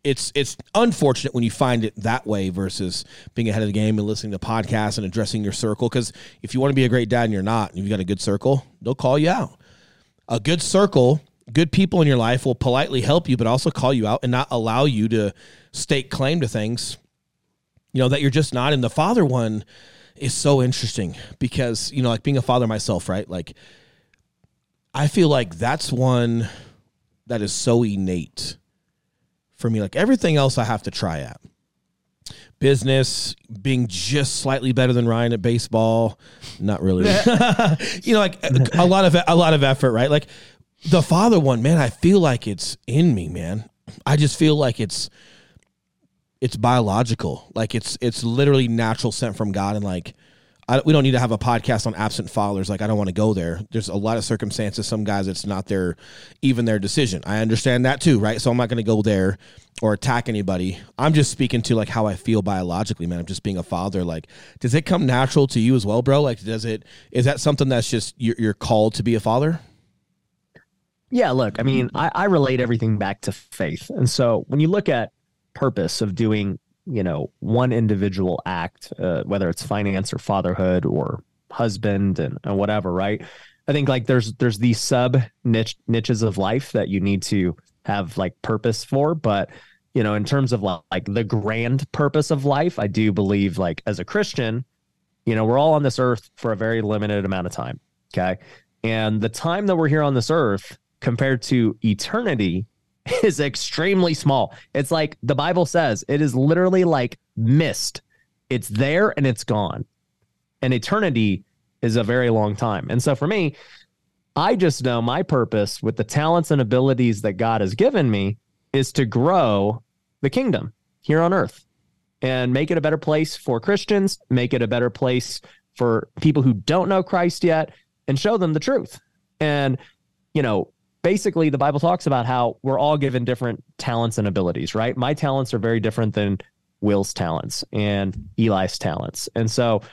It's it's unfortunate when you find it that way versus being ahead of the game and listening to podcasts and addressing your circle because if you want to be a great dad and you're not, and you've got a good circle, they'll call you out. A good circle good people in your life will politely help you, but also call you out and not allow you to stake claim to things you know, that you're just not. And the father one is so interesting because, you know, like being a father myself, right? Like, I feel like that's one that is so innate for me. Like everything else I have to try at. Business, being just slightly better than Ryan at baseball, not really. you know, like a lot of a lot of effort, right? Like the father one, man, I feel like it's in me, man. I just feel like it's it's biological. Like it's it's literally natural sent from God, and like I, we don't need to have a podcast on absent fathers. Like I don't want to go there. There's a lot of circumstances. Some guys, it's not their even their decision. I understand that too, right? So I'm not going to go there or attack anybody. I'm just speaking to like how I feel biologically, man. I'm just being a father. Like, does it come natural to you as well, bro? Like, does it? Is that something that's just you're, you're called to be a father? Yeah, look, I mean, I, I relate everything back to faith. And so when you look at purpose of doing you know one individual act uh, whether it's finance or fatherhood or husband and, and whatever right? I think like there's there's these sub niche niches of life that you need to have like purpose for but you know in terms of like the grand purpose of life i do believe like as a christian you know we're all on this earth for a very limited amount of time okay? And the time that we're here on this earth compared to eternity is extremely small. It's like the Bible says, it is literally like mist. It's there and it's gone. And eternity is a very long time. And so for me, I just know my purpose with the talents and abilities that God has given me is to grow the kingdom here on earth and make it a better place for Christians, make it a better place for people who don't know Christ yet, and show them the truth. And, you know, basically the Bible talks about how we're all given different talents and abilities, right? My talents are very different than Will's talents and Eli's talents. And so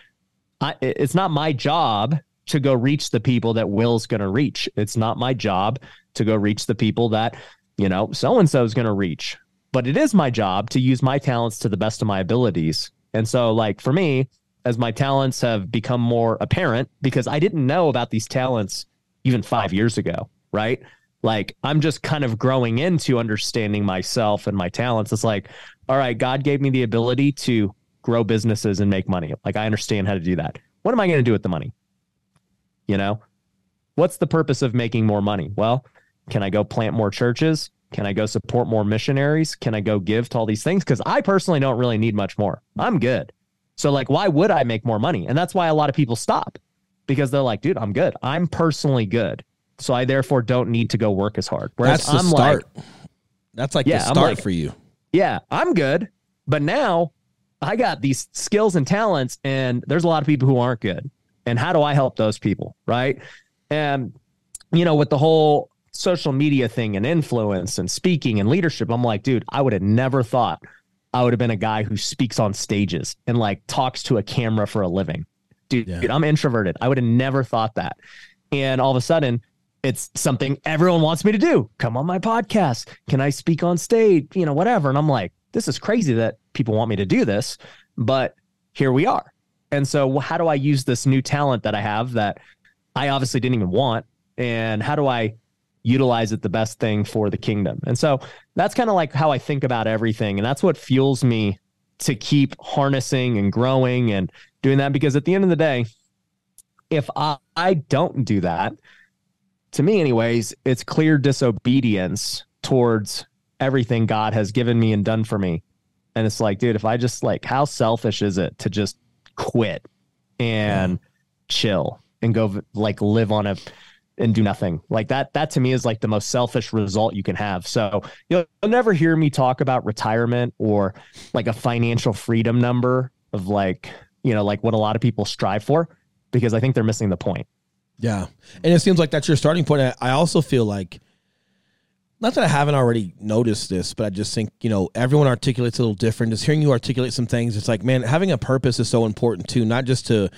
I, it's not my job to go reach the people that Will's going to reach. It's not my job to go reach the people that, you know, so and so is going to reach. But it is my job to use my talents to the best of my abilities. And so, like, for me, as my talents have become more apparent, because I didn't know about these talents even five years ago, right? Like I'm just kind of growing into understanding myself and my talents. It's like, all right, God gave me the ability to grow businesses and make money. Like I understand how to do that. What am I going to do with the money? You know, what's the purpose of making more money? Well, can I go plant more churches? Can I go support more missionaries? Can I go give to all these things? Because I personally don't really need much more. I'm good. So, like, why would I make more money? And that's why a lot of people stop because they're like, dude, I'm good. I'm personally good. So I therefore don't need to go work as hard. Whereas That's the I'm start. Like, That's like yeah, the start like, for you. Yeah, I'm good. But now I got these skills and talents, and there's a lot of people who aren't good. And how do I help those people? Right. And, you know, with the whole social media thing and influence and speaking and leadership, I'm like, dude, I would have never thought I would have been a guy who speaks on stages and like talks to a camera for a living. dude, Yeah. dude, I'm introverted. I would have never thought that. And all of a sudden, it's something everyone wants me to do. Come on my podcast. Can I speak on stage? You know, whatever. And I'm like, this is crazy that people want me to do this, but here we are. And so, how do I use this new talent that I have that I obviously didn't even want? And how do I utilize it the best thing for the kingdom? And so, that's kind of like how I think about everything. And that's what fuels me to keep harnessing and growing and doing that. Because at the end of the day, if I, I don't do that, to me, anyways, it's clear disobedience towards everything God has given me and done for me. And it's like, dude, if I just like, how selfish is it to just quit and chill and go like live on a and do nothing like that? That to me is like the most selfish result you can have. So you'll, you'll never hear me talk about retirement or like a financial freedom number of like, you know, like what a lot of people strive for because I think they're missing the point. Yeah. And it seems like that's your starting point. I also feel like, not that I haven't already noticed this, but I just think, you know, everyone articulates a little different. Just hearing you articulate some things, it's like, man, having a purpose is so important too, not just to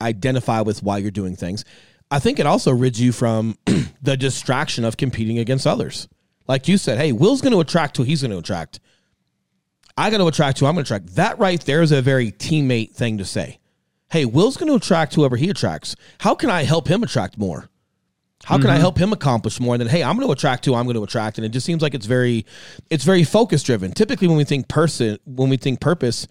identify with why you're doing things. I think it also rids you from the distraction of competing against others. Like you said, hey, Will's going to attract who he's going to attract. I got to attract who I'm going to attract. That right there is a very teammate thing to say hey, Will's going to attract whoever he attracts. How can I help him attract more? How can I mm-hmm. help him accomplish more? And then, hey, I'm going to attract who I'm going to attract. And it just seems like it's very, it's very focus driven. Typically, when we think person, when we think purpose,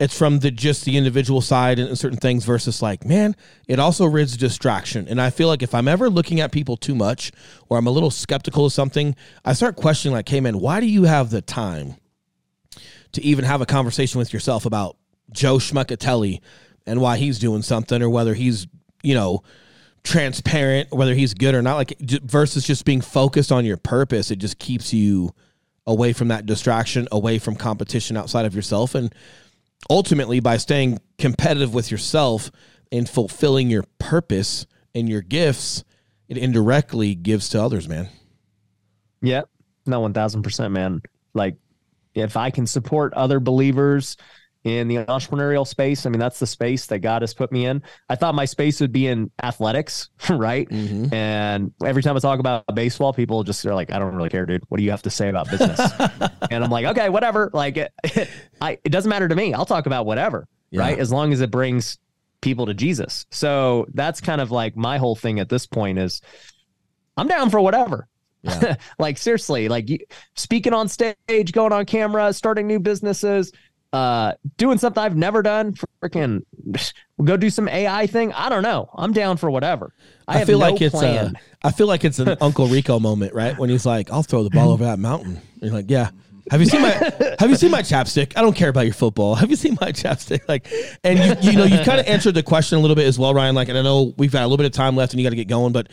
it's from the just the individual side and certain things versus like, man, it also rids distraction. And I feel like if I'm ever looking at people too much or I'm a little skeptical of something, I start questioning like, hey, man, why do you have the time to even have a conversation with yourself about Joe Schmuckatelli and why he's doing something or whether he's, you know, transparent, whether he's good or not, like versus just being focused on your purpose. It just keeps you away from that distraction, away from competition outside of yourself. And ultimately, by staying competitive with yourself and fulfilling your purpose and your gifts, it indirectly gives to others, man. Yeah, no, one thousand percent, man. Like, if I can support other believers in the entrepreneurial space, I mean, that's the space that God has put me in. I thought my space would be in athletics, right? Mm-hmm. And every time I talk about baseball, people just are like, "I don't really care, dude. What do you have to say about business?" and I'm like, "Okay, whatever. Like, it, I it doesn't matter to me. I'll talk about whatever, Yeah. right? As long as it brings people to Jesus." So that's kind of like my whole thing at this point is, I'm down for whatever. Yeah. like seriously, like you, speaking on stage, going on camera, starting new businesses, uh, doing something I've never done. Freaking go do some AI thing. I don't know. I'm down for whatever. I, I, feel no like it's uh, plan. I feel like it's an Uncle Rico moment, right? When he's like, "I'll throw the ball over that mountain." And you're like, "Yeah." Have you seen my Have you seen my chapstick? I don't care about your football. Have you seen my chapstick? Like, and you you know you kind of answered the question a little bit as well, Ryan. Like, and I know we've got a little bit of time left, and you got to get going, but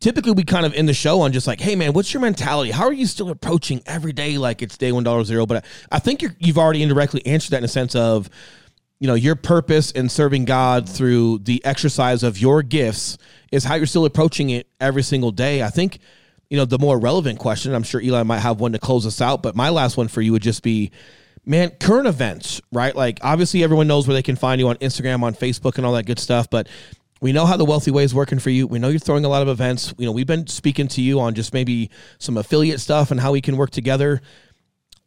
typically we kind of end the show on just like, hey man, what's your mentality? How are you still approaching every day like it's day one dollar zero? But I, think you're, you've already indirectly answered that in a sense of, you know, your purpose in serving God through the exercise of your gifts is how you're still approaching it every single day. I think, you know, the more relevant question, I'm sure Eli might have one to close us out, but my last one for you would just be, man, current events, right? Like obviously everyone knows where they can find you on Instagram, on Facebook, and all that good stuff. But we know how the wealthy way is working for you. We know you're throwing a lot of events. You know, we've been speaking to you on just maybe some affiliate stuff and how we can work together.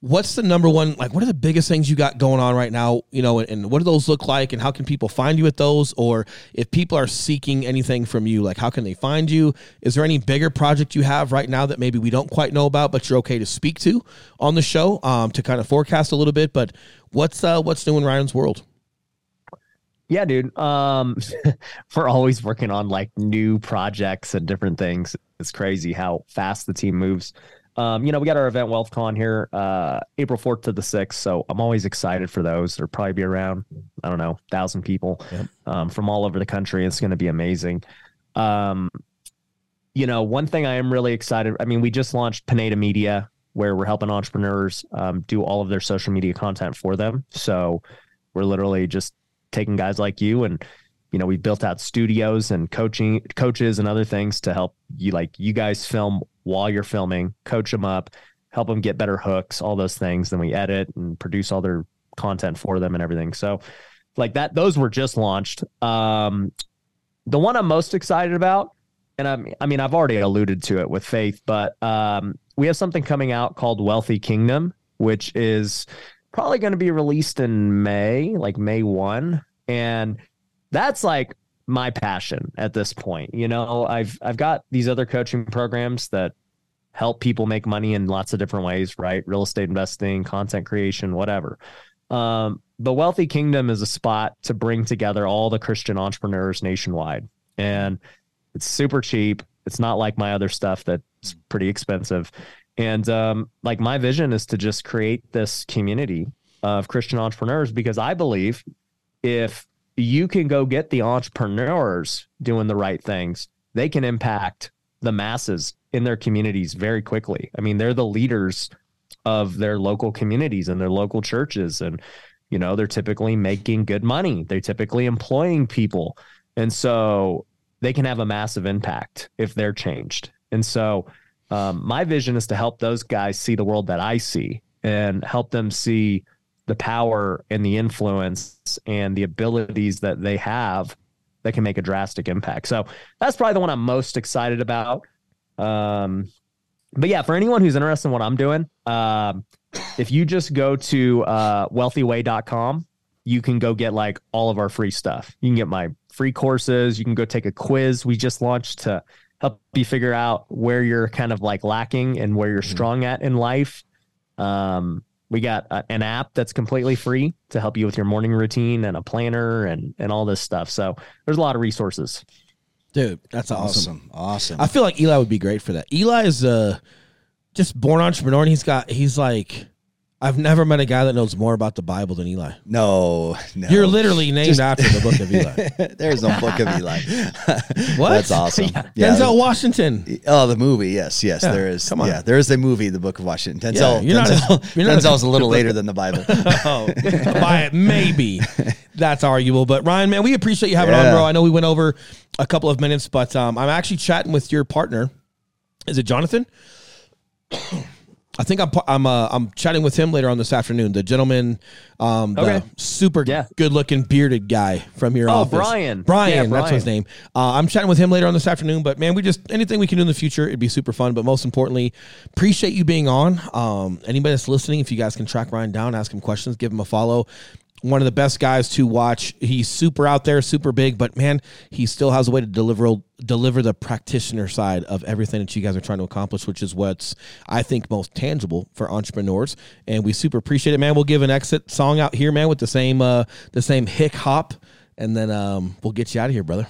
What's the number one, like, what are the biggest things you got going on right now? You know, and, and what do those look like? And how can people find you at those? Or if people are seeking anything from you, like, how can they find you? Is there any bigger project you have right now that maybe we don't quite know about, but you're okay to speak to on the show um, to kind of forecast a little bit? But what's uh, what's new in Ryan's world? Yeah, dude. Um, we're always working on like new projects and different things. It's crazy how fast the team moves. Um, you know, we got our event WealthCon here, uh, April 4th to the 6th. So I'm always excited for those. There'll probably be around, I don't know, thousand people Yep. um, from all over the country. It's going to be amazing. Um, you know, one thing I am really excited. I mean, we just launched Pineda Media, where we're helping entrepreneurs um, do all of their social media content for them. So we're literally just taking guys like you and you know we built out studios and coaching coaches and other things to help you like you guys film while you're filming coach them up help them get better hooks all those things then we edit and produce all their content for them and everything so like that. Those were just launched. Um, the one I'm most excited about, and I'm, I mean, I've already alluded to it with Faith, but um, we have something coming out called Wealthy Kingdom, which is probably going to be released in May, like May 1. And that's like my passion at this point. You know, I've I've got these other coaching programs that help people make money in lots of different ways, right? Real estate investing, content creation, whatever. Um, the Wealthy Kingdom is a spot to bring together all the Christian entrepreneurs nationwide. And it's super cheap. It's not like my other stuff that's pretty expensive. And um, like my vision is to just create this community of Christian entrepreneurs because I believe if you can go get the entrepreneurs doing the right things, they can impact the masses in their communities very quickly. I mean, they're the leaders of their local communities and their local churches. And, you know, they're typically making good money, they're typically employing people. And so they can have a massive impact if they're changed. And so, um, my vision is to help those guys see the world that I see and help them see the power and the influence and the abilities that they have that can make a drastic impact. So that's probably the one I'm most excited about. Um, but yeah, for anyone who's interested in what I'm doing, um, if you just go to uh, wealthyway.com, you can go get like all of our free stuff. You can get my free courses. You can go take a quiz we just launched to help you figure out where you're kind of like lacking and where you're mm-hmm. strong at in life. Um, we got a, an app that's completely free to help you with your morning routine and a planner and and all this stuff. So there's a lot of resources. Dude, that's awesome. Awesome. awesome. I feel like Eli would be great for that. Eli is uh just born entrepreneur and he's got he's like I've never met a guy that knows more about the Bible than Eli. No, no. You're literally named Just, after the book of Eli. There's no book of Eli. what? That's awesome. Yeah. Yeah. Denzel Washington. Oh, the movie. Yes, yes. Yeah. There is. Come on. Yeah, there is a movie, The Book of Washington. Denzel. you're Denzel, not, you're Denzel's a, a little later than the Bible. oh, by it, maybe. That's arguable. But Ryan, man, we appreciate you having on, bro. I know we went over a couple of minutes, but um, I'm actually chatting with your partner. Is it Jonathan? I think I'm I'm uh, I'm chatting with him later on this afternoon. The gentleman, um, the okay. super yeah. good looking bearded guy from your oh, office, Brian. Brian, yeah, Brian. that's his name. Uh, I'm chatting with him later on this afternoon. But man, we just anything we can do in the future, it'd be super fun. But most importantly, appreciate you being on. Um, anybody that's listening, if you guys can track Ryan down, ask him questions, give him a follow one of the best guys to watch. He's super out there, super big, but man, he still has a way to deliver deliver the practitioner side of everything that you guys are trying to accomplish, which is what's I think most tangible for entrepreneurs. And we super appreciate it, man. We'll give an exit song out here, man, with the same uh the same hick hop, and then um we'll get you out of here, brother.